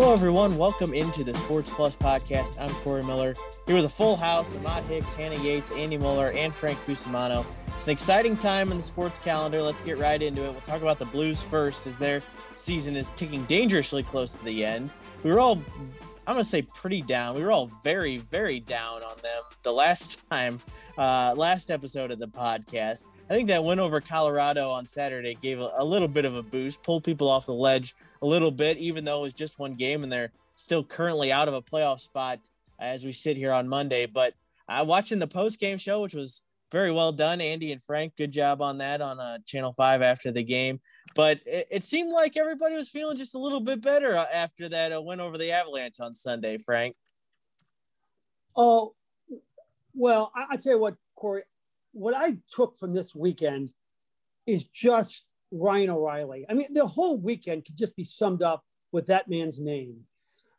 Hello, everyone. Welcome into the Sports Plus podcast. I'm Corey Miller here with a full house Ahmad Hicks, Hannah Yates, Andy Muller, and Frank Cusimano. It's an exciting time in the sports calendar. Let's get right into it. We'll talk about the Blues first as their season is ticking dangerously close to the end. We were all, I'm going to say, pretty down. We were all very, very down on them the last time, uh, last episode of the podcast. I think that win over Colorado on Saturday gave a, a little bit of a boost, pulled people off the ledge a little bit, even though it was just one game and they're still currently out of a playoff spot as we sit here on Monday. But uh, watching the post game show, which was very well done, Andy and Frank, good job on that on uh, Channel 5 after the game. But it, it, seemed like everybody was feeling just a little bit better uh, after that uh, win over the Avalanche on Sunday, Frank. Oh, well, I, I tell you what, Corey, what I took from this weekend is just Ryan O'Reilly. I mean, the whole weekend could just be summed up with that man's name.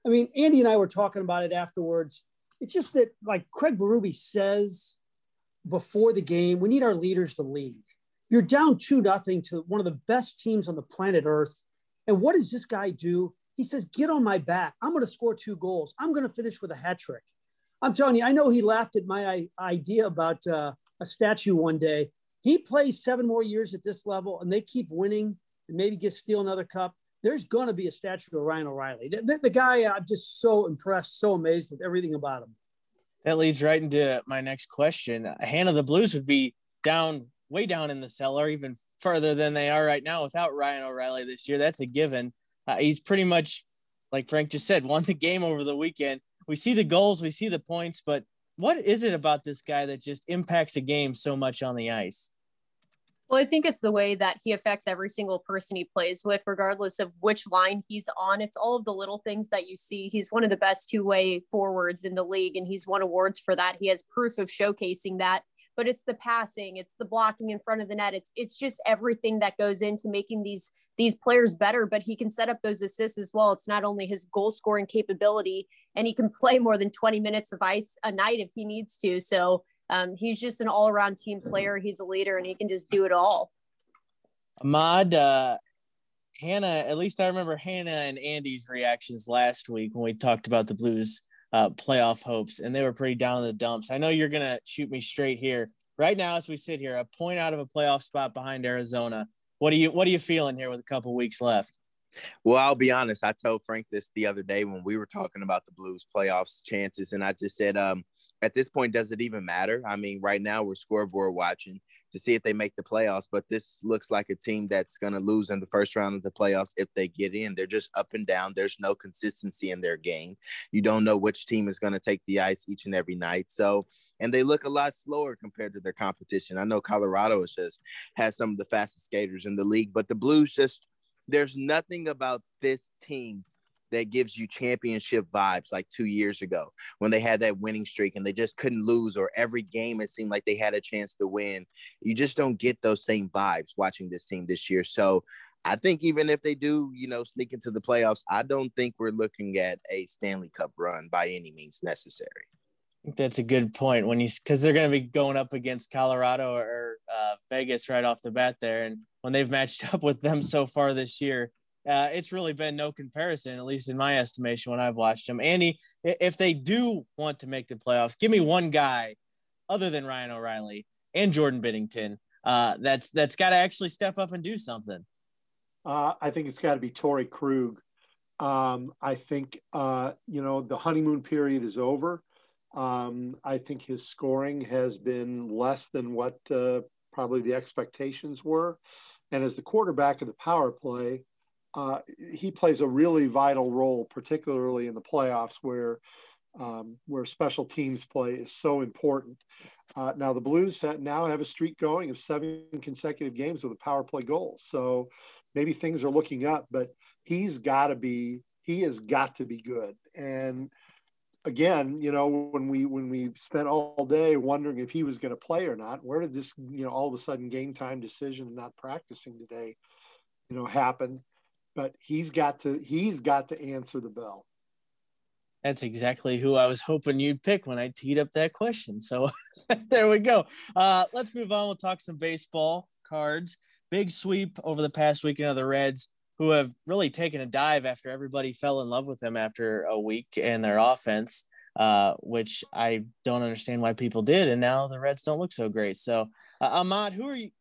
I mean, Andy and I were talking about it afterwards. It's just that, like Craig Berube says before the game, we need our leaders to lead. You're down two nothing to one of the best teams on the planet Earth. And what does this guy do? He says, Get on my back. I'm going to score two goals. I'm going to finish with a hat trick. I'm telling you, I know he laughed at my idea about uh, a statue one day he plays seven more years at this level and they keep winning and maybe get steal another cup, there's going to be a statue of Ryan O'Reilly. The, the, the, guy, I'm just so impressed, so amazed with everything about him. That leads right into my next question. Hannah, the Blues would be down, way down in the cellar, even further than they are right now without Ryan O'Reilly this year. That's a given. Uh, he's pretty much, like Frank just said, won the game over the weekend. We see the goals, we see the points, but what is it about this guy that just impacts a game so much on the ice? Well, I think it's the way that he affects every single person he plays with, regardless of which line he's on. It's all of the little things that you see. He's one of the best two way forwards in the league, and he's won awards for that. He has proof of showcasing that. But it's the passing, it's the blocking in front of the net. It's it's just everything that goes into making these these players better. But he can set up those assists as well. It's not only his goal scoring capability, and he can play more than 20 minutes of ice a night if he needs to. So um, he's just an all around team player. He's a leader and he can just do it all. Ahmad, uh, Hannah, at least I remember Hannah and Andy's reactions last week when we talked about the Blues uh, playoff hopes, and they were pretty down in the dumps. I know you're going to shoot me straight here. Right now, as we sit here, a point out of a playoff spot behind Arizona. What are you What are you feeling here with a couple weeks left? Well, I'll be honest. I told Frank this the other day when we were talking about the Blues playoffs chances, and I just said, um, at this point, does it even matter? I mean, right now we're scoreboard watching to see if they make the playoffs, but this looks like a team that's going to lose in the first round of the playoffs if they get in. They're just up and down. There's no consistency in their game. You don't know which team is going to take the ice each and every night. So, and they look a lot slower compared to their competition. I know Colorado is just has some of the fastest skaters in the league, but the Blues just there's nothing about this team that gives you championship vibes like two years ago when they had that winning streak and they just couldn't lose or every game it seemed like they had a chance to win. You just don't get those same vibes watching this team this year. So i think even if they do you know sneak into the playoffs i don't think we're looking at a stanley cup run by any means necessary. That's a good point when you because they're going to be going up against colorado or uh, vegas right off the bat there. And when they've matched up with them so far this year uh, it's really been no comparison, at least in my estimation, when I've watched them. Andy, if they do want to make the playoffs, give me one guy other than Ryan O'Reilly and Jordan Binnington uh, that's that's got to actually step up and do something. Uh, I think it's got to be Torey Krug. Um, I think uh, you know the honeymoon period is over. Um, I think his scoring has been less than what uh, probably the expectations were, and as the quarterback of the power play, uh, he plays a really vital role, particularly in the playoffs where um, where special teams play is so important. Uh, now the Blues now have a streak going of seven consecutive games with a power play goal, so maybe things are looking up. But he's got to be he has got to be good. And again, you know, when we when we spent all day wondering if he was going to play or not, where did this you know all of a sudden game time decision and not practicing today, you know, happen? But he's got to he's got to answer the bell. That's exactly who I was hoping you'd pick when I teed up that question. So there we go. Uh, let's move on. We'll talk some baseball cards. Big sweep over the past weekend of the Reds who have really taken a dive after everybody fell in love with them after a week and their offense, uh, which I don't understand why people did. And now the Reds don't look so great. So, uh, Ahmad, who are you?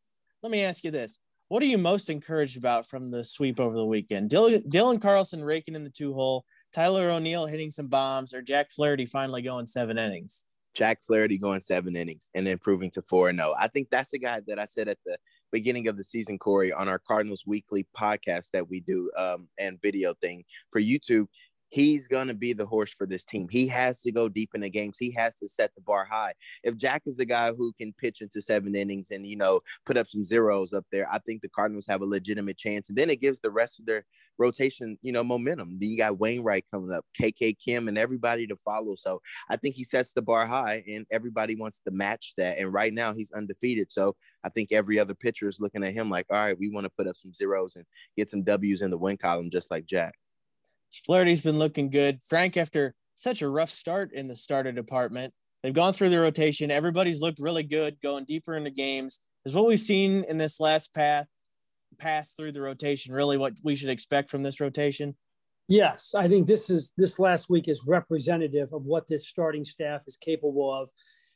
Let me ask you this. What are you most encouraged about from the sweep over the weekend? Dylan, Carlson raking in the two hole, Tyler O'Neill hitting some bombs, or Jack Flaherty finally going seven innings? Jack Flaherty going seven innings and improving to 4 0. I think that's the guy that I said at the beginning of the season, Corey, on our Cardinals Weekly podcast that we do um, and video thing for YouTube he's going to be the horse for this team. He has to go deep in the games. He has to set the bar high. If Jack is the guy who can pitch into seven innings and, you know, put up some zeros up there, I think the Cardinals have a legitimate chance. And then it gives the rest of their rotation, you know, momentum. Then you got Wainwright coming up, KK Kim, and everybody to follow. So I think he sets the bar high and everybody wants to match that. And right now he's undefeated. So I think every other pitcher is looking at him like, all right, we want to put up some zeros and get some W's in the win column, just like Jack. Flaherty's been looking good. Frank, after such a rough start in the starter department, they've gone through the rotation. Everybody's looked really good, going deeper into games. Is what we've seen in this last path pass through the rotation really what we should expect from this rotation? Yes, I think this is this last week is representative of what this starting staff is capable of.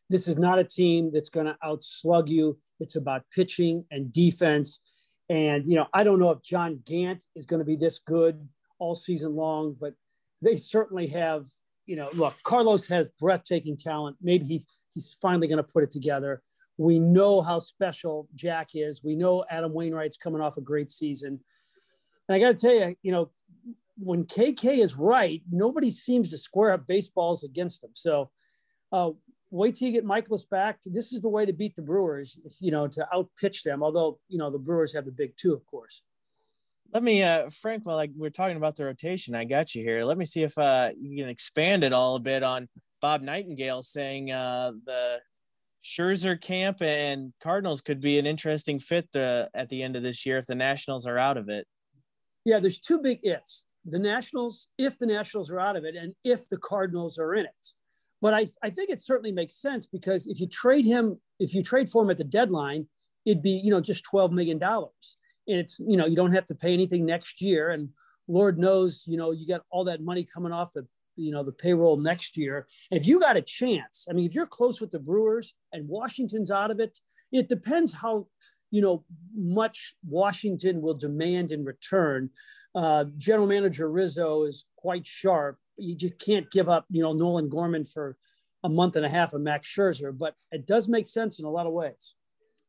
This is not a team that's going to outslug you. It's about pitching and defense. And you know, I don't know if John Gant is going to be this good all season long, but they certainly have, you know, look, Carlos has breathtaking talent. Maybe he, he's finally going to put it together. We know how special Jack is. We know Adam Wainwright's coming off a great season. And I got to tell you, you know, when KK is right, nobody seems to square up baseballs against him. So uh, wait till you get Mikolas back. This is the way to beat the Brewers, if, you know, to outpitch them. Although, you know, the Brewers have the big two, of course. Let me, uh, Frank, while like we're talking about the rotation, I got you here. Let me see if uh, you can expand it all a bit on Bob Nightingale saying uh, the Scherzer camp and Cardinals could be an interesting fit the, at the end of this year if the Nationals are out of it. Yeah, there's two big ifs. The Nationals, if the Nationals are out of it, and if the Cardinals are in it. But I, I think it certainly makes sense because if you trade him, if you trade for him at the deadline, it'd be, you know, just $12 million it's you know you don't have to pay anything next year. And lord knows you know you got all that money coming off the you know the payroll next year. If you got a chance i mean if you're close with the brewers and washington's out of it it depends how you know much washington will demand in return. Uh, general manager rizzo is quite sharp. You just can't give up you know nolan gorman for a month and a half of max scherzer but it does make sense in a lot of ways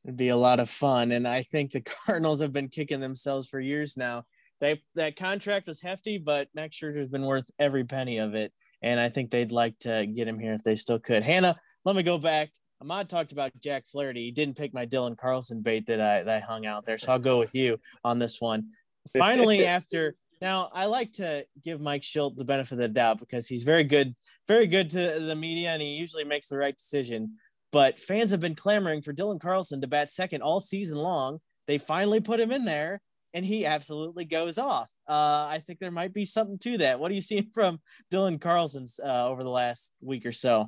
It'd be a lot of fun. And I think the Cardinals have been kicking themselves for years now. They that contract was hefty, but Max Scherzer's been worth every penny of it. And I think they'd like to get him here if they still could. Hannah, let me go back. Ahmad talked about Jack Flaherty. He didn't pick my Dylan Carlson bait that I that I hung out there. So I'll go with you on this one. Finally, after now, I like to give Mike Shildt the benefit of the doubt because he's very good, very good to the media, and he usually makes the right decision. But fans have been clamoring for Dylan Carlson to bat second all season long. They finally put him in there, and he absolutely goes off. Uh, I think there might be something to that. What are you seeing from Dylan Carlson's uh, over the last week or so?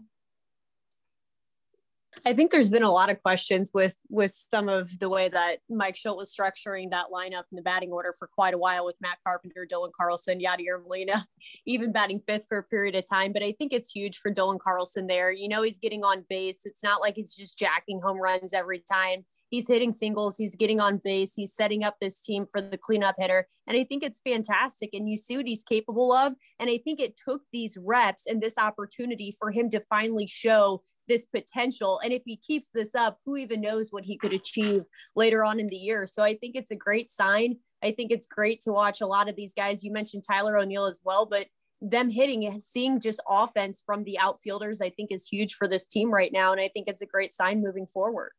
I think there's been a lot of questions with with some of the way that Mike Shildt was structuring that lineup in the batting order for quite a while with Matt Carpenter, Dylan Carlson, Yadier Molina, even batting fifth for a period of time. But I think it's huge for Dylan Carlson there. You know, he's getting on base. It's not like he's just jacking home runs every time. He's hitting singles. He's getting on base. He's setting up this team for the cleanup hitter. And I think it's fantastic. And you see what he's capable of. And I think it took these reps and this opportunity for him to finally show this potential. And if he keeps this up, who even knows what he could achieve later on in the year? So I think it's a great sign. I think it's great to watch a lot of these guys. You mentioned Tyler O'Neill as well, but them hitting, seeing just offense from the outfielders, I think is huge for this team right now. And I think it's a great sign moving forward.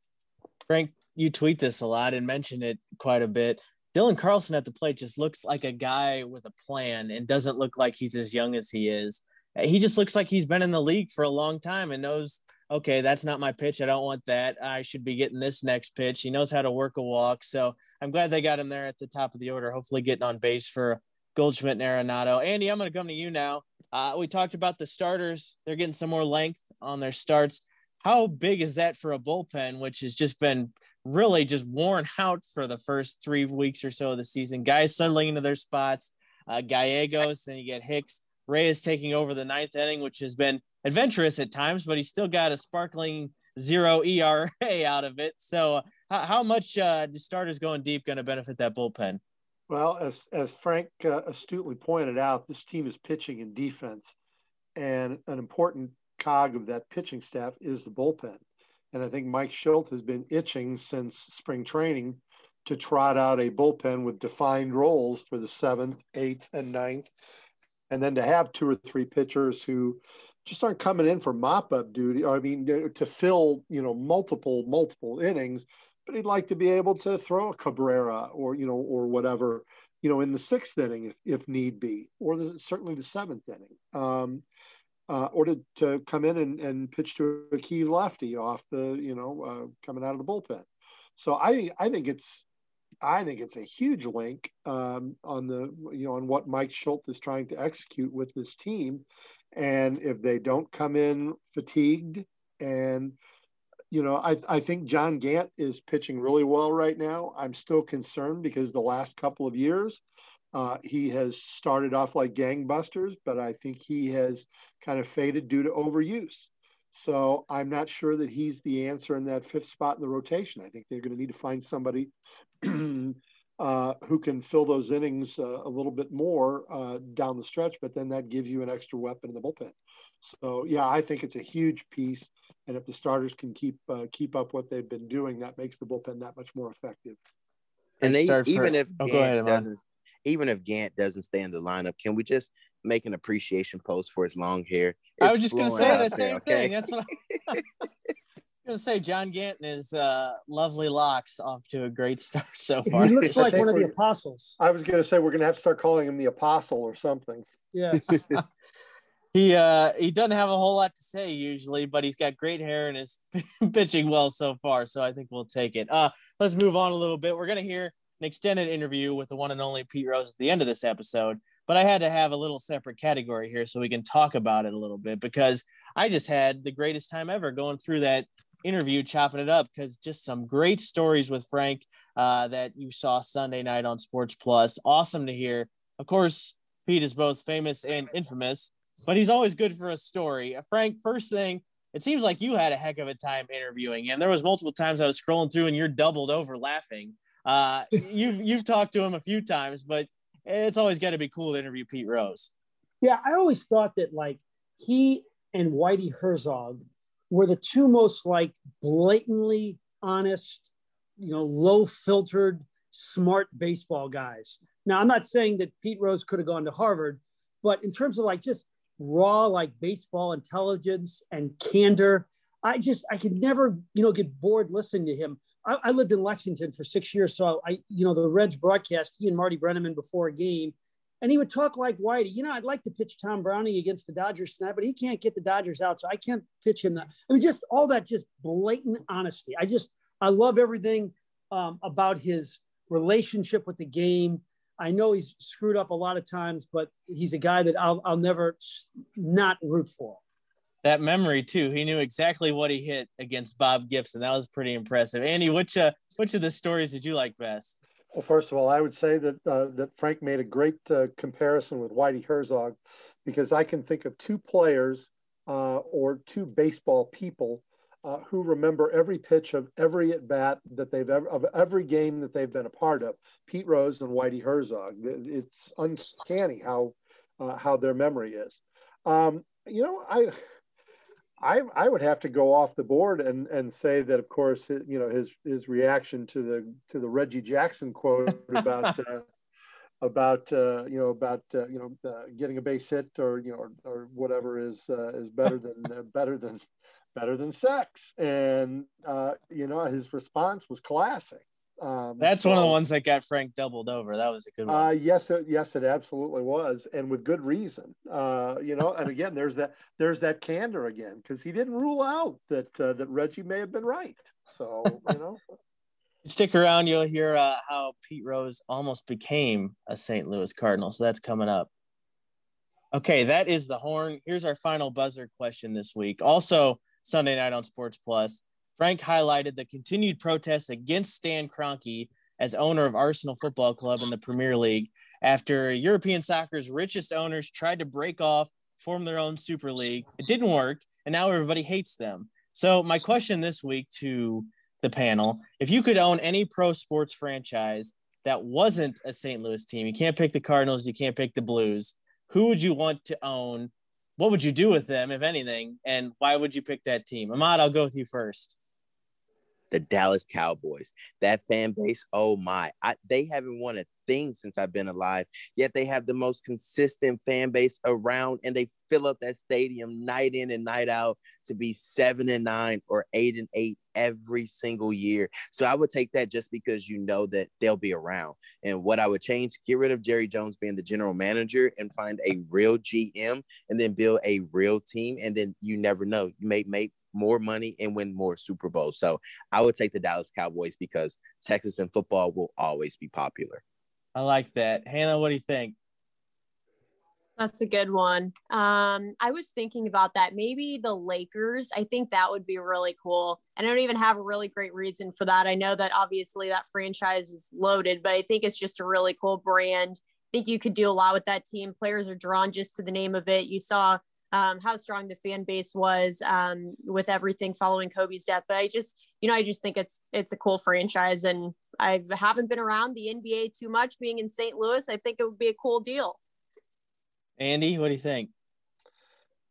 Frank, you tweet this a lot and mention it quite a bit. Dylan Carlson at the plate just looks like a guy with a plan and doesn't look like he's as young as he is. He just looks like he's been in the league for a long time and knows okay, that's not my pitch. I don't want that. I should be getting this next pitch. He knows how to work a walk. So I'm glad they got him there at the top of the order, hopefully getting on base for Goldschmidt and Arenado. Andy, I'm going to come to you now. Uh, we talked about the starters. They're getting some more length on their starts. how big is that for a bullpen, which has just been really just worn out for the first three weeks or so of the season? Guys settling into their spots, uh, Gallegos, then you get Hicks. Reyes taking over the ninth inning, which has been adventurous at times, but he's still got a sparkling zero ERA out of it. So, how, how much uh, the starters going deep going to benefit that bullpen? Well, as as Frank uh, astutely pointed out, this team is pitching and defense, and an important cog of that pitching staff is the bullpen. And I think Mike Shildt has been itching since spring training to trot out a bullpen with defined roles for the seventh, eighth, and ninth, and then to have two or three pitchers who just aren't coming in for mop up duty. I mean, to fill you know multiple multiple innings, but he'd like to be able to throw a Cabrera or you know or whatever you know in the sixth inning if, if need be, or the, certainly the seventh inning. Um, uh, or to, to come in and, and pitch to a key lefty off the you know uh, coming out of the bullpen. So I I think it's I think it's a huge link um, on the you know on what Mike Shildt is trying to execute with this team, and if they don't come in fatigued and you know, I, I think John Gant is pitching really well right now. I'm still concerned because the last couple of years, uh, he has started off like gangbusters, but I think he has kind of faded due to overuse. So I'm not sure that he's the answer in that fifth spot in the rotation. I think they're going to need to find somebody uh, who can fill those innings uh, a little bit more uh, down the stretch, but then that gives you an extra weapon in the bullpen. So yeah, I think it's a huge piece, and if the starters can keep uh, keep up what they've been doing, that makes the bullpen that much more effective. And they, even for, if oh, Gant ahead, doesn't, even if Gant doesn't stay in the lineup, can we just make an appreciation post for his long hair? It's I was just gonna say that same okay? thing. That's what I gonna say John Gant and his uh, lovely locks off to a great start so far. He looks like one of the apostles. I was gonna say we're gonna have to start calling him the apostle or something. Yes. he uh he doesn't have a whole lot to say usually, but he's got great hair and is pitching well so far. So I think we'll take it. Uh let's move on a little bit. We're gonna hear an extended interview with the one and only Pete Rose at the end of this episode, but I had to have a little separate category here so we can talk about it a little bit because I just had the greatest time ever going through that interview, chopping it up because just some great stories with Frank uh, that you saw Sunday night on Sports Plus. Awesome to hear. Of course, Pete is both famous and infamous, but he's always good for a story. Uh, Frank, first thing, it seems like you had a heck of a time interviewing him. There was multiple times I was scrolling through and you're doubled over laughing. Uh, you've you've talked to him a few times, but it's always got to be cool to interview Pete Rose. Yeah, I always thought that like he and Whitey Herzog were the two most like blatantly honest, you know, low filtered, smart baseball guys. Now, I'm not saying that Pete Rose could have gone to Harvard, but in terms of like just raw like baseball intelligence and candor, I just I could never you know get bored listening to him. I, I, lived in Lexington for six years, so I you know the Reds broadcast he and Marty Brennaman before a game, and he would talk like Whitey. You know, I'd like to pitch Tom Browning against the Dodgers tonight, but he can't get the Dodgers out, so I can't pitch him. That. I mean, just all that just blatant honesty. I just I love everything um, about his relationship with the game. I know he's screwed up a lot of times, but he's a guy that I'll, I'll never not root for. That memory too. He knew exactly what he hit against Bob Gibson. That was pretty impressive. Andy, which uh, which of the stories did you like best? Well, first of all, I would say that uh, that Frank made a great uh, comparison with Whitey Herzog, because I can think of two players uh, or two baseball people uh, who remember every pitch of every at bat that they've ever of every game that they've been a part of. Pete Rose and Whitey Herzog. It's uncanny how uh, how their memory is. Um, you know, I I, I would have to go off the board and, and say that of course you know his his reaction to the to the Reggie Jackson quote about uh, about uh, you know about uh, you know uh, getting a base hit or you know or, or whatever is uh, is better than uh, better than better than sex. And you know his response was classic um, That's so, one of the ones that got Frank doubled over. That was a good one. Uh, yes, it, yes, it absolutely was, and with good reason. Uh, you know, and again, there's that there's that candor again because he didn't rule out that uh, that Reggie may have been right. So you know. Stick around, you'll hear uh, how Pete Rose almost became a St. Louis Cardinal. So that's coming up. Okay, that is the horn. Here's our final buzzer question this week. Also, Sunday night on Sports Plus. Frank highlighted the continued protests against Stan Kroenke as owner of Arsenal Football Club in the Premier League after European soccer's richest owners tried to break off, form their own Super League. It didn't work, and now everybody hates them. So, my question this week to the panel if you could own any pro sports franchise that wasn't a St. Louis team, you can't pick the Cardinals, you can't pick the Blues, who would you want to own? What would you do with them, if anything? And why would you pick that team? Ahmad, I'll go with you first the Dallas Cowboys. That fan base, oh my, I, they haven't won a thing since I've been alive. Yet they have the most consistent fan base around, and they fill up that stadium night in and night out to be seven and nine or eight and eight every single year. So I would take that just because you know that they'll be around. And what I would change, get rid of Jerry Jones being the general manager and find a real GM and then build a real team. And then you never know. You may make more money and win more Super Bowls. So I would take the Dallas Cowboys because Texas and football will always be popular. I like that. Hannah, what do you think? That's a good one. Um, I was thinking about that. Maybe the Lakers. I think that would be really cool. And I don't even have a really great reason for that. I know that obviously that franchise is loaded, but I think it's just a really cool brand. I think you could do a lot with that team. Players are drawn just to the name of it. You saw um, how strong the fan base was um, with everything following Kobe's death. But I just, you know, I just think it's it's a cool franchise, and I haven't been around the NBA too much. Being in St. Louis, I think it would be a cool deal. Andy, what do you think?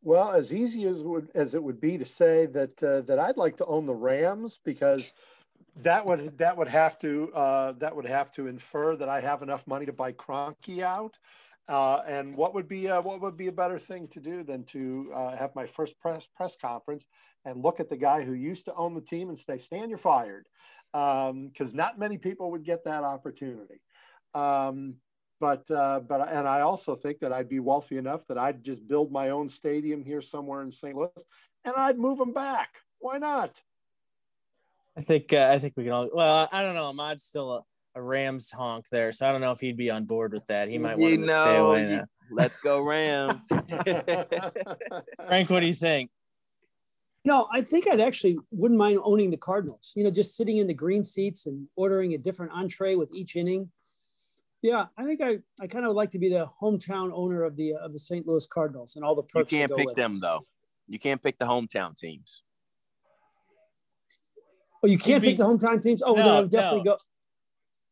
Well, as easy as would as it would be to say that uh, that I'd like to own the Rams because that would that would have to uh, that would have to infer that I have enough money to buy Kroenke out. Uh, and what would be a, what would be a better thing to do than to uh, have my first press press conference and look at the guy who used to own the team and say, "Stan, you're fired," because um, not many people would get that opportunity. Um, but uh, but and I also think that I'd be wealthy enough that I'd just build my own stadium here somewhere in St. Louis, and I'd move them back. Why not? I think uh, I think we can all. Well, I don't know. Ahmad's still a a Rams honk there, so I don't know if he'd be on board with that. He might want to know, stay away. Now. Let's go Rams. Frank, what do you think? No, I think I'd actually wouldn't mind owning the Cardinals. You know, just sitting in the green seats and ordering a different entree with each inning. Yeah, I think I, I kind of would like to be the hometown owner of the of the St. Louis Cardinals and all the perks. You can't pick with. them though. You can't pick the hometown teams. Oh, you can't pick the hometown teams. Oh, no, then I would definitely no. go.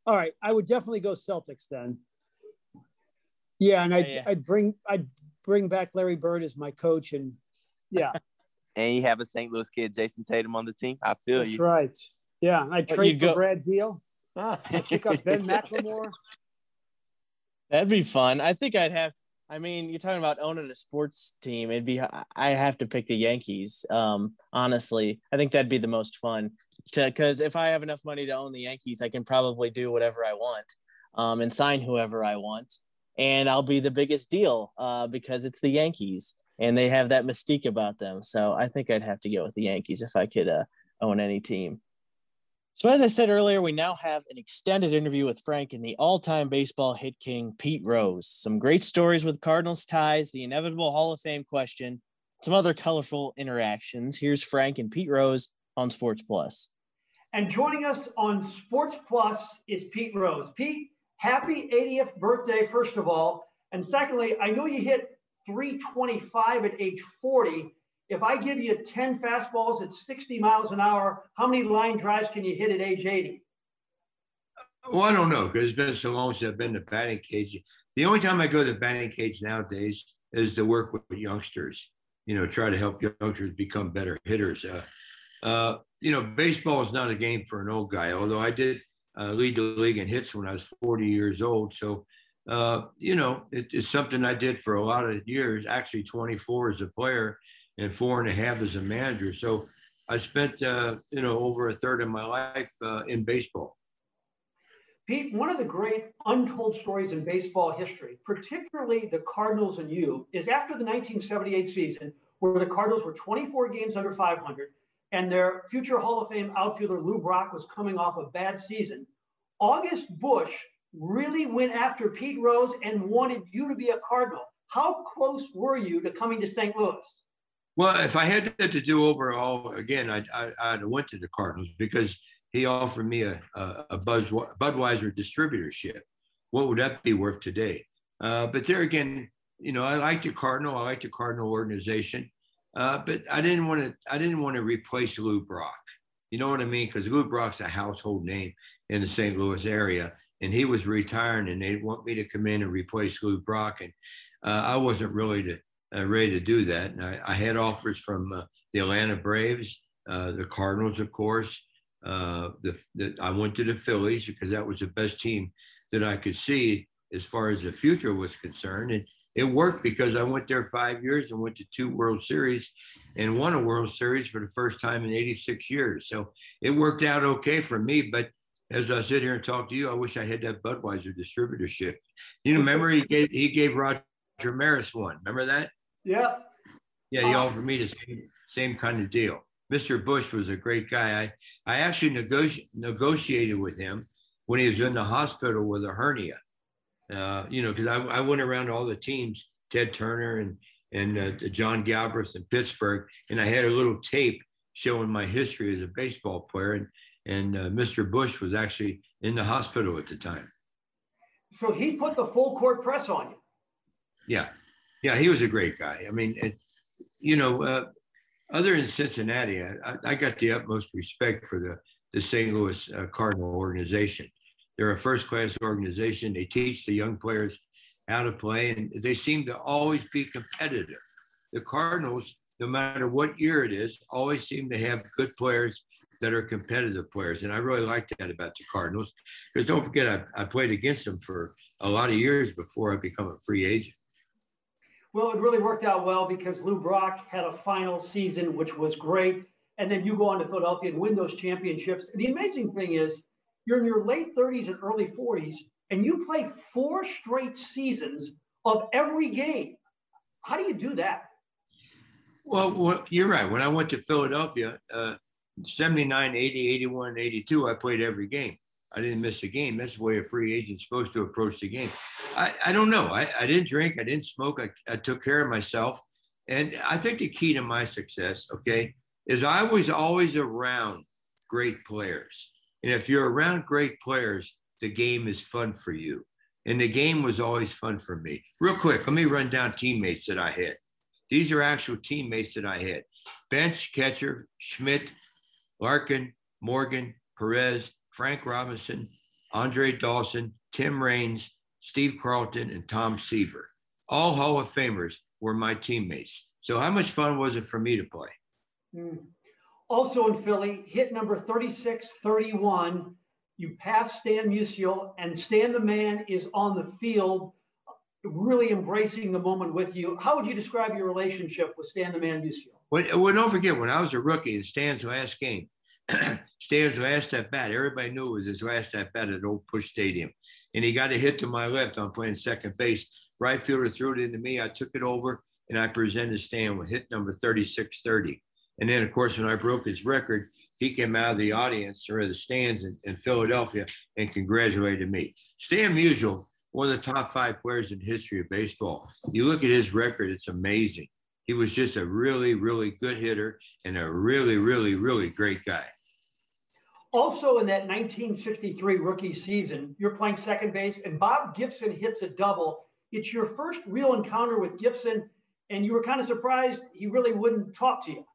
All right, I would definitely go Celtics then. Yeah, and I'd, yeah. I'd bring I'd bring back Larry Bird as my coach, and yeah. and you have a St. Louis kid, Jayson Tatum, on the team. I feel That's you. That's right. Yeah, I'd trade for go- Brad Beal. Ah, pick up Ben McLemore. That'd be fun. I think I'd have. I mean, you're talking about owning a sports team. It'd be. I have to pick the Yankees. Um, honestly, I think that'd be the most fun to because if I have enough money to own the Yankees, I can probably do whatever I want um, and sign whoever I want, and I'll be the biggest deal uh, because it's the Yankees and they have that mystique about them. So I think I'd have to go with the Yankees if I could uh, own any team. So as I said earlier, we now have an extended interview with Frank and the all-time baseball hit king Pete Rose. Some great stories with Cardinals ties, the inevitable Hall of Fame question, some other colorful interactions. Here's Frank and Pete Rose on Sports Plus. And joining us on Sports Plus is Pete Rose. Pete, happy 80th birthday, first of all. And secondly, I know you hit 325 at age 40. If I give you 10 fastballs at 60 miles an hour, how many line drives can you hit at age 80? Well, I don't know because it's been so long since I've been to batting cage. The only time I go to the batting cage nowadays is to work with youngsters, you know, try to help youngsters become better hitters. Uh, uh, you know, baseball is not a game for an old guy, although I did uh, lead the league in hits when I was 40 years old. So, uh, you know, it, it's something I did for a lot of years, actually 24 as a player and four and a half as a manager. So I spent, uh, you know, over a third of my life uh, in baseball. Pete, one of the great untold stories in baseball history, particularly the Cardinals and you, is after the 1978 season, where the Cardinals were 24 games under 500 and their future Hall of Fame outfielder Lou Brock was coming off a bad season. August Busch really went after Pete Rose and wanted you to be a Cardinal. How close were you to coming to St. Louis? Well, if I had to do overall again, I I I'd went to the Cardinals because he offered me a a, a Buzz, Budweiser distributorship. What would that be worth today? Uh, but there again, you know, I like the Cardinal. I like the Cardinal organization, uh, but I didn't want to. I didn't want to replace Lou Brock. You know what I mean? Because Lou Brock's a household name in the St. Louis area, and he was retiring, and they want me to come in and replace Lou Brock, and uh, I wasn't really to, uh, ready to do that. And I, I had offers from uh, the Atlanta Braves, uh, the Cardinals, of course. Uh, the, the, I went to the Phillies because that was the best team that I could see as far as the future was concerned. And it worked because I went there five years and went to two World Series and won a World Series for the first time in 86 years. So it worked out okay for me. But as I sit here and talk to you, I wish I had that Budweiser distributorship. You know, remember he gave he gave Roger Maris one. Remember that? Yeah. Yeah, he offered me the same, same kind of deal. Mr. Busch was a great guy. I, I actually negoti- negotiated with him when he was in the hospital with a hernia. Uh, you know, because I, I went around all the teams, Ted Turner and and uh, John Galbreath in Pittsburgh, and I had a little tape showing my history as a baseball player. And and uh, Mr. Busch was actually in the hospital at the time. So he put the full court press on you. Yeah, yeah, he was a great guy. I mean, it, you know, uh, other than Cincinnati, I, I, got the utmost respect for the the St. Louis uh, Cardinal organization. They're a first class organization. They teach the young players how to play, and they seem to always be competitive. The Cardinals, no matter what year it is, always seem to have good players that are competitive players. And I really like that about the Cardinals because don't forget, I, I played against them for a lot of years before I become a free agent. Well, it really worked out well because Lou Brock had a final season, which was great. And then you go on to Philadelphia and win those championships. And the amazing thing is, you're in your late 30s and early 40s, and you play four straight seasons of every game. How do you do that? Well, well you're right. When I went to Philadelphia, uh, 79, 80, 81, 82, I played every game. I didn't miss a game. That's the way a free agent's supposed to approach the game. I, I don't know. I, I didn't drink. I didn't smoke. I, I took care of myself. And I think the key to my success, okay, is I was always around great players. And if you're around great players, the game is fun for you. And the game was always fun for me. Real quick, let me run down teammates that I had. These are actual teammates that I had. Bench catcher, Schmidt, Larkin, Morgan, Perez, Frank Robinson, Andre Dawson, Tim Raines, Steve Carlton, and Tom Seaver. All Hall of Famers were my teammates. So how much fun was it for me to play? Mm. Also in Philly, hit number 36 31. You pass Stan Musial, and Stan the Man is on the field, really embracing the moment with you. How would you describe your relationship with Stan the Man Musial? Well, well, don't forget, when I was a rookie in Stan's last game, Stan's last at bat, everybody knew it was his last at bat at Old Busch Stadium. And he got a hit to my left on playing second base. Right fielder threw it into me. I took it over and I presented Stan with hit number 3630. And then, of course, when I broke his record, he came out of the audience or the stands in, in Philadelphia and congratulated me. Stan Musial, one of the top five players in the history of baseball. You look at his record, it's amazing. He was just a really, really good hitter and a really, really, really great guy. Also, in that 1963 rookie season, you're playing second base, and Bob Gibson hits a double. It's your first real encounter with Gibson, and you were kind of surprised he really wouldn't talk to you.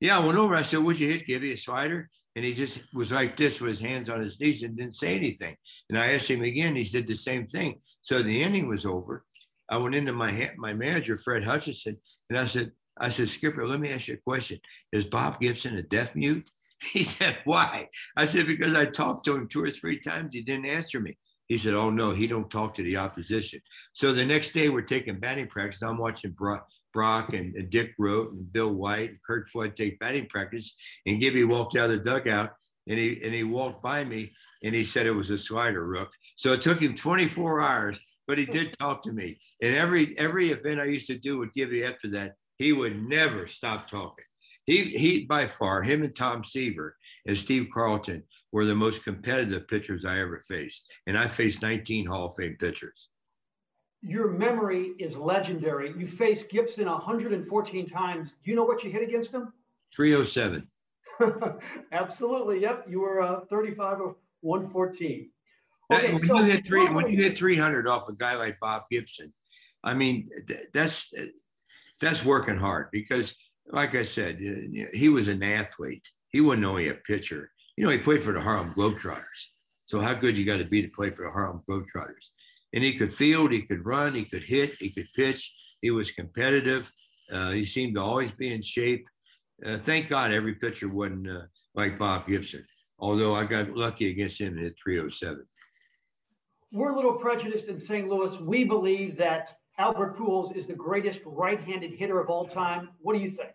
Yeah, I went over. I said, What'd you hit, Gibby? A slider? And he just was like this with his hands on his knees and didn't say anything. And I asked him again. He said the same thing. So the inning was over. I went into my my manager, Fred Hutchinson, and I said, I said, Skipper, let me ask you a question. Is Bob Gibson a deaf mute? He said, Why? I said, Because I talked to him two or three times. He didn't answer me. He said, Oh no, he don't talk to the opposition. So the next day we're taking batting practice. I'm watching Brock, Brock and, and Dick Groat and Bill White and Curt Flood take batting practice. And Gibby walked out of the dugout and he and he walked by me and he said it was a slider rook. So it took him 24 hours but he did talk to me. And every every event I used to do with Gibby after that, he would never stop talking. He he by far, him and Tom Seaver and Steve Carlton were the most competitive pitchers I ever faced. And I faced 19 Hall of Fame pitchers. your memory is legendary. You faced Gibson 114 times. Do you know what you hit against him? 307. Absolutely. Yep. You were uh, 35 of 114. Okay, when, so you hit three, when you hit 300 off a guy like Bob Gibson, I mean, that's that's working hard because, like I said, he was an athlete. He wasn't only a pitcher. You know, he played for the Harlem Globetrotters. So how good you got to be to play for the Harlem Globetrotters? And he could field, he could run, he could hit, he could pitch. He was competitive. Uh, he seemed to always be in shape. Uh, thank God every pitcher wasn't uh, like Bob Gibson. Although I got lucky against him and hit 307. We're a little prejudiced in St. Louis. We believe that Albert Pujols is the greatest right-handed hitter of all time. What do you think?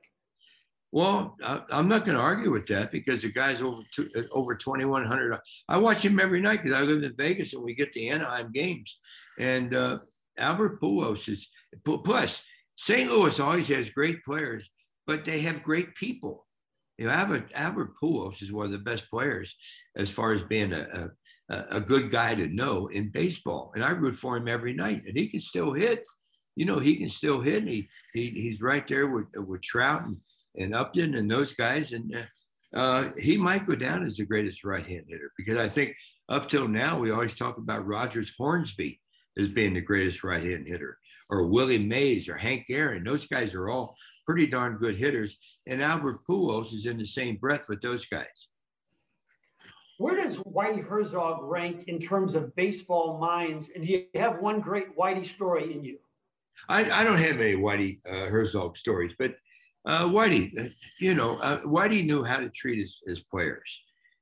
Well, I'm not going to argue with that because the guy's over two, uh, over 2,100. I watch him every night because I live in Vegas and we get the Anaheim games. And uh, Albert Pujols is plus St. Louis always has great players, but they have great people. You know, Albert, Albert Pujols is one of the best players as far as being a, a, a good guy to know in baseball. And I root for him every night, and he can still hit. You know, he can still hit. And he, he he's right there with with Trout and, and Upton and those guys. And uh, uh, he might go down as the greatest right hand hitter because I think up till now we always talk about Rogers Hornsby as being the greatest right hand hitter, or Willie Mays or Hank Aaron. Those guys are all pretty darn good hitters. And Albert Pujols is in the same breath with those guys. Where does Whitey Herzog rank in terms of baseball minds? And do you have one great Whitey story in you? I, I don't have any Whitey uh, Herzog stories, but uh, Whitey, uh, you know, uh, Whitey knew how to treat his, his players.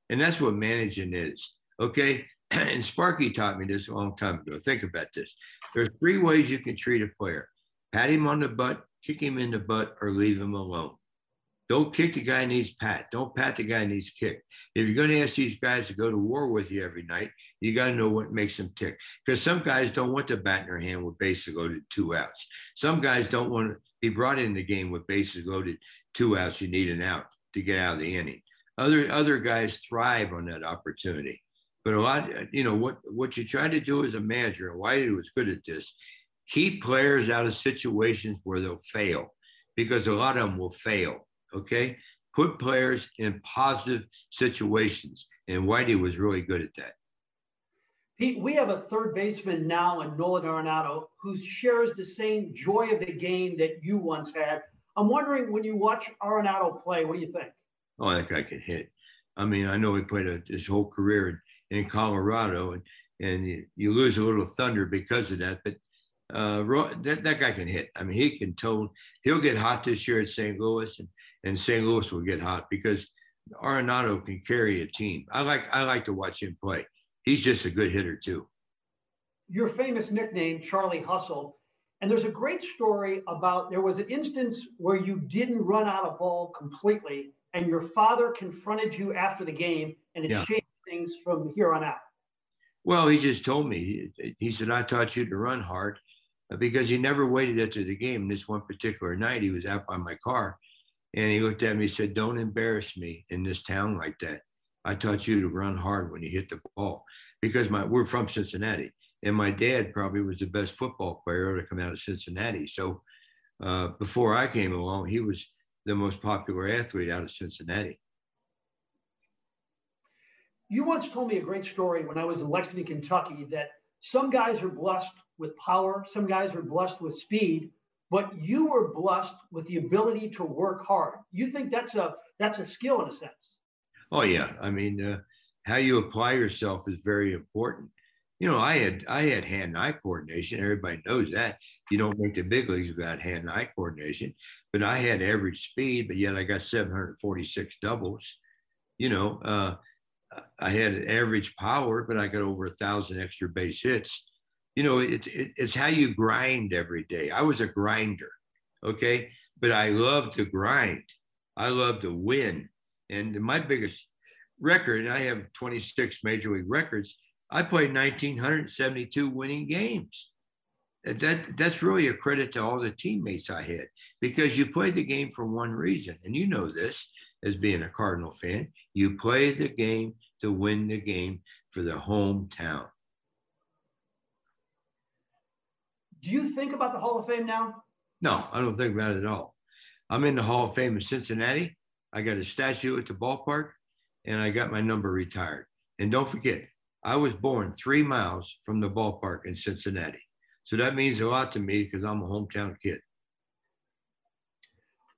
And that's what managing is. Okay. And Sparky taught me this a long time ago. Think about this. There are three ways you can treat a player pat him on the butt, kick him in the butt, or leave him alone. Don't kick the guy needs pat. Don't pat the guy needs kick. If you're going to ask these guys to go to war with you every night, you got to know what makes them tick. Because some guys don't want the bat in their hand with bases loaded two outs. Some guys don't want to be brought in the game with bases loaded two outs. You need an out to get out of the inning. Other other guys thrive on that opportunity. But a lot, you know, what what you try to do as a manager, and Whitey was good at this, keep players out of situations where they'll fail, because a lot of them will fail Okay. Put players in positive situations. And Whitey was really good at that. Pete, we have a third baseman now in Nolan Arenado who shares the same joy of the game that you once had. I'm wondering when you watch Arenado play, what do you think? Oh, that guy can hit. I mean, I know he played a, his whole career in, in Colorado, and and you, you, lose a little thunder because of that. But uh, that, that guy can hit. I mean, he can tone. He'll get hot this year at St. Louis, and and St. Louis will get hot because Arenado can carry a team. I like I like to watch him play. He's just a good hitter too. Your famous nickname, Charlie Hustle, and there's a great story about there was an instance where you didn't run out of ball completely, and your father confronted you after the game, and it yeah. changed things from here on out. Well, he just told me. He, he said, "I taught you to run hard." Because he never waited after the game. This one particular night, he was out by my car, and he looked at me and said, Don't embarrass me in this town like that. I taught you to run hard when you hit the ball because my we're from Cincinnati. And my dad probably was the best football player to come out of Cincinnati. So uh, before I came along, he was the most popular athlete out of Cincinnati. You once told me a great story when I was in Lexington, Kentucky, that some guys are blessed with power, some guys are blessed with speed, but you were blessed with the ability to work hard. You think that's a that's a skill in a sense. Oh yeah, I mean, uh, how you apply yourself is very important. You know, I had I had hand-eye coordination. Everybody knows that. You don't make the big leagues without hand-eye coordination. But I had average speed, but yet I got 746 doubles. You know, uh, I had average power, but I got over a thousand extra base hits you know, it, it, it's how you grind every day. I was a grinder, okay? But I love to grind. I love to win. And my biggest record, and I have 26 major league records, I played 1,972 winning games. That, that's really a credit to all the teammates I had because you play the game for one reason. And you know this as being a Cardinal fan. You play the game to win the game for the hometown. Do you think about the Hall of Fame now? No, I don't think about it at all. I'm in the Hall of Fame in Cincinnati. I got a statue at the ballpark, and I got my number retired. And don't forget, I was born three miles from the ballpark in Cincinnati. So that means a lot to me because I'm a hometown kid.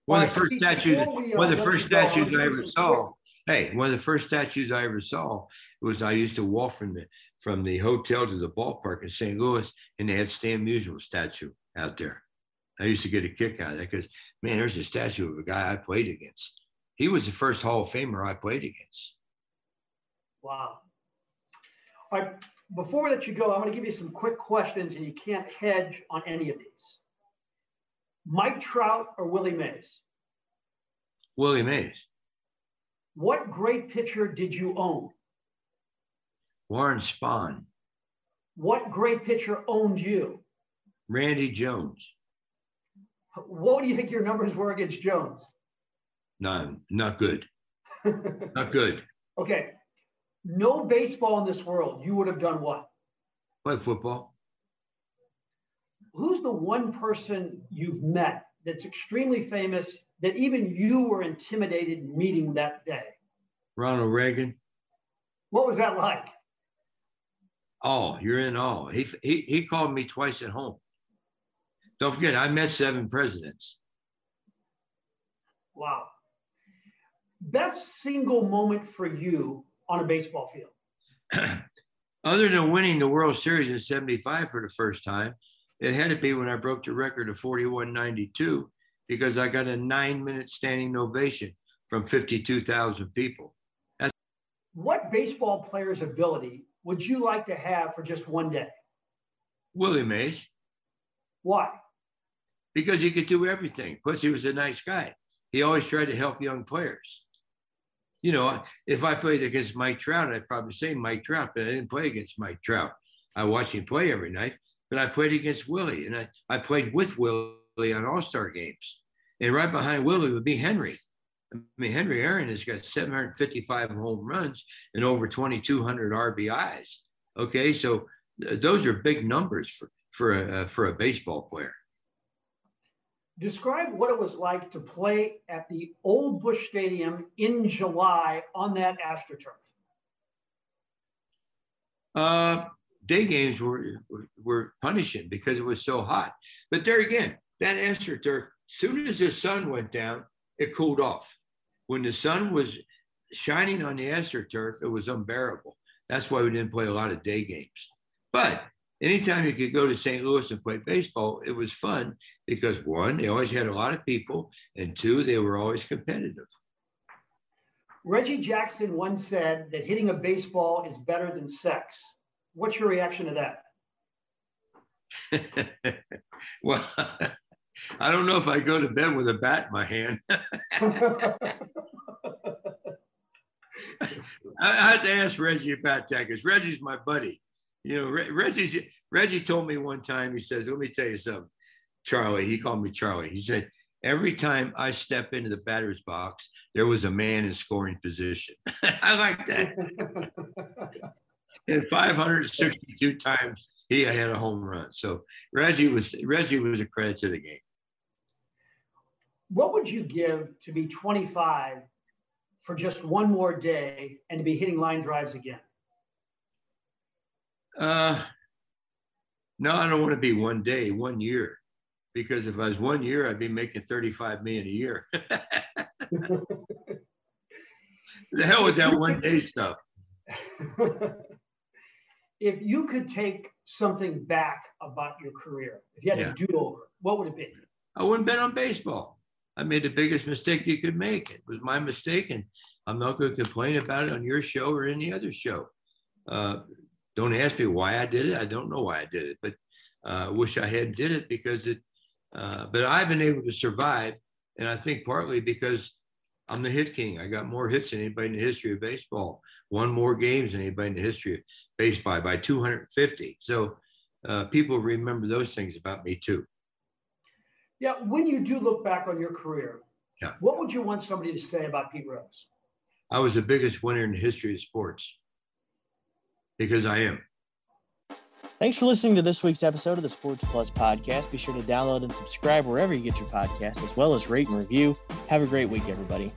One of the first statues, uh, one of the first statues I ever saw. Hey, one of the first statues I ever saw was I used to walk from the from the hotel to the ballpark in St. Louis, and they had Stan Musial statue out there. I used to get a kick out of that because man, there's a statue of a guy I played against. He was the first Hall of Famer I played against. Wow. All right, before we let you go, I'm going to give you some quick questions, and you can't hedge on any of these. Mike Trout or Willie Mays? Willie Mays. What great pitcher did you own? Warren Spahn. What great pitcher owned you? Randy Jones. What do you think your numbers were against Jones? None. Not good. not good. Okay. No baseball in this world. You would have done what? Play football who's the one person you've met that's extremely famous that even you were intimidated meeting that day? Ronald Reagan. What was that like? Oh, you're in awe. He, he, he called me twice at home. Don't forget, I met seven presidents. Wow. Best single moment for you on a baseball field? Other than winning the World Series in 75 for the first time, it had to be when I broke the record of 41.92 because I got a nine minute standing ovation from 52,000 people. That's- what baseball player's ability would you like to have for just one day? Willie Mays. Why? Because he could do everything. Plus, he was a nice guy. He always tried to help young players. You know, if I played against Mike Trout, I'd probably say Mike Trout, but I didn't play against Mike Trout. I watched him play every night but I played against Willie and I, I played with Willie on All Star games. And right behind Willie would be Henry. I mean, Henry Aaron has got 755 home runs and over 2,200 RBIs. Okay, so th- those are big numbers for for a uh, for a baseball player. Describe what it was like to play at the old Busch Stadium in July on that AstroTurf. Uh, day games were, were, were punishing because it was so hot. But there again, that AstroTurf, as soon as the sun went down, it cooled off. When the sun was shining on the AstroTurf, it was unbearable. That's why we didn't play a lot of day games. But anytime you could go to St. Louis and play baseball, it was fun because one, they always had a lot of people, and two, they were always competitive. Reggie Jackson once said that hitting a baseball is better than sex. What's your reaction to that? well, I don't know if I go to bed with a bat in my hand. I, have to ask Reggie about that because Reggie's my buddy. You know, Reggie's Reggie told me one time. He says, "Let me tell you something." Charlie, he called me Charlie. He said, "Every time I step into the batter's box, there was a man in scoring position." I like that and 562 times he had a home run. So Reggie was Reggie was a credit to the game. What would you give to be 25 for just one more day and to be hitting line drives again? Uh, no, I don't want to be one day, one year, because if I was one year, I'd be making 35 million a year. the hell with that one day stuff. if you could take something back about your career, if you had yeah. to do over, what would it be? I wouldn't bet on baseball. I made the biggest mistake you could make. It was my mistake, and I'm not going to complain about it on your show or any other show. Uh, don't ask me why I did it. I don't know why I did it, but uh, I wish I had did it because it. Uh, but I've been able to survive, and I think partly because I'm the hit king. I got more hits than anybody in the history of baseball. Won more games than anybody in the history of baseball by 250. So uh, people remember those things about me too. Yeah. When you do look back on your career, yeah. what would you want somebody to say about Pete Rose? I was the biggest winner in the history of sports because I am. Thanks for listening to this week's episode of the Sports Plus podcast. Be sure to download and subscribe wherever you get your podcast, as well as rate and review. Have a great week, everybody.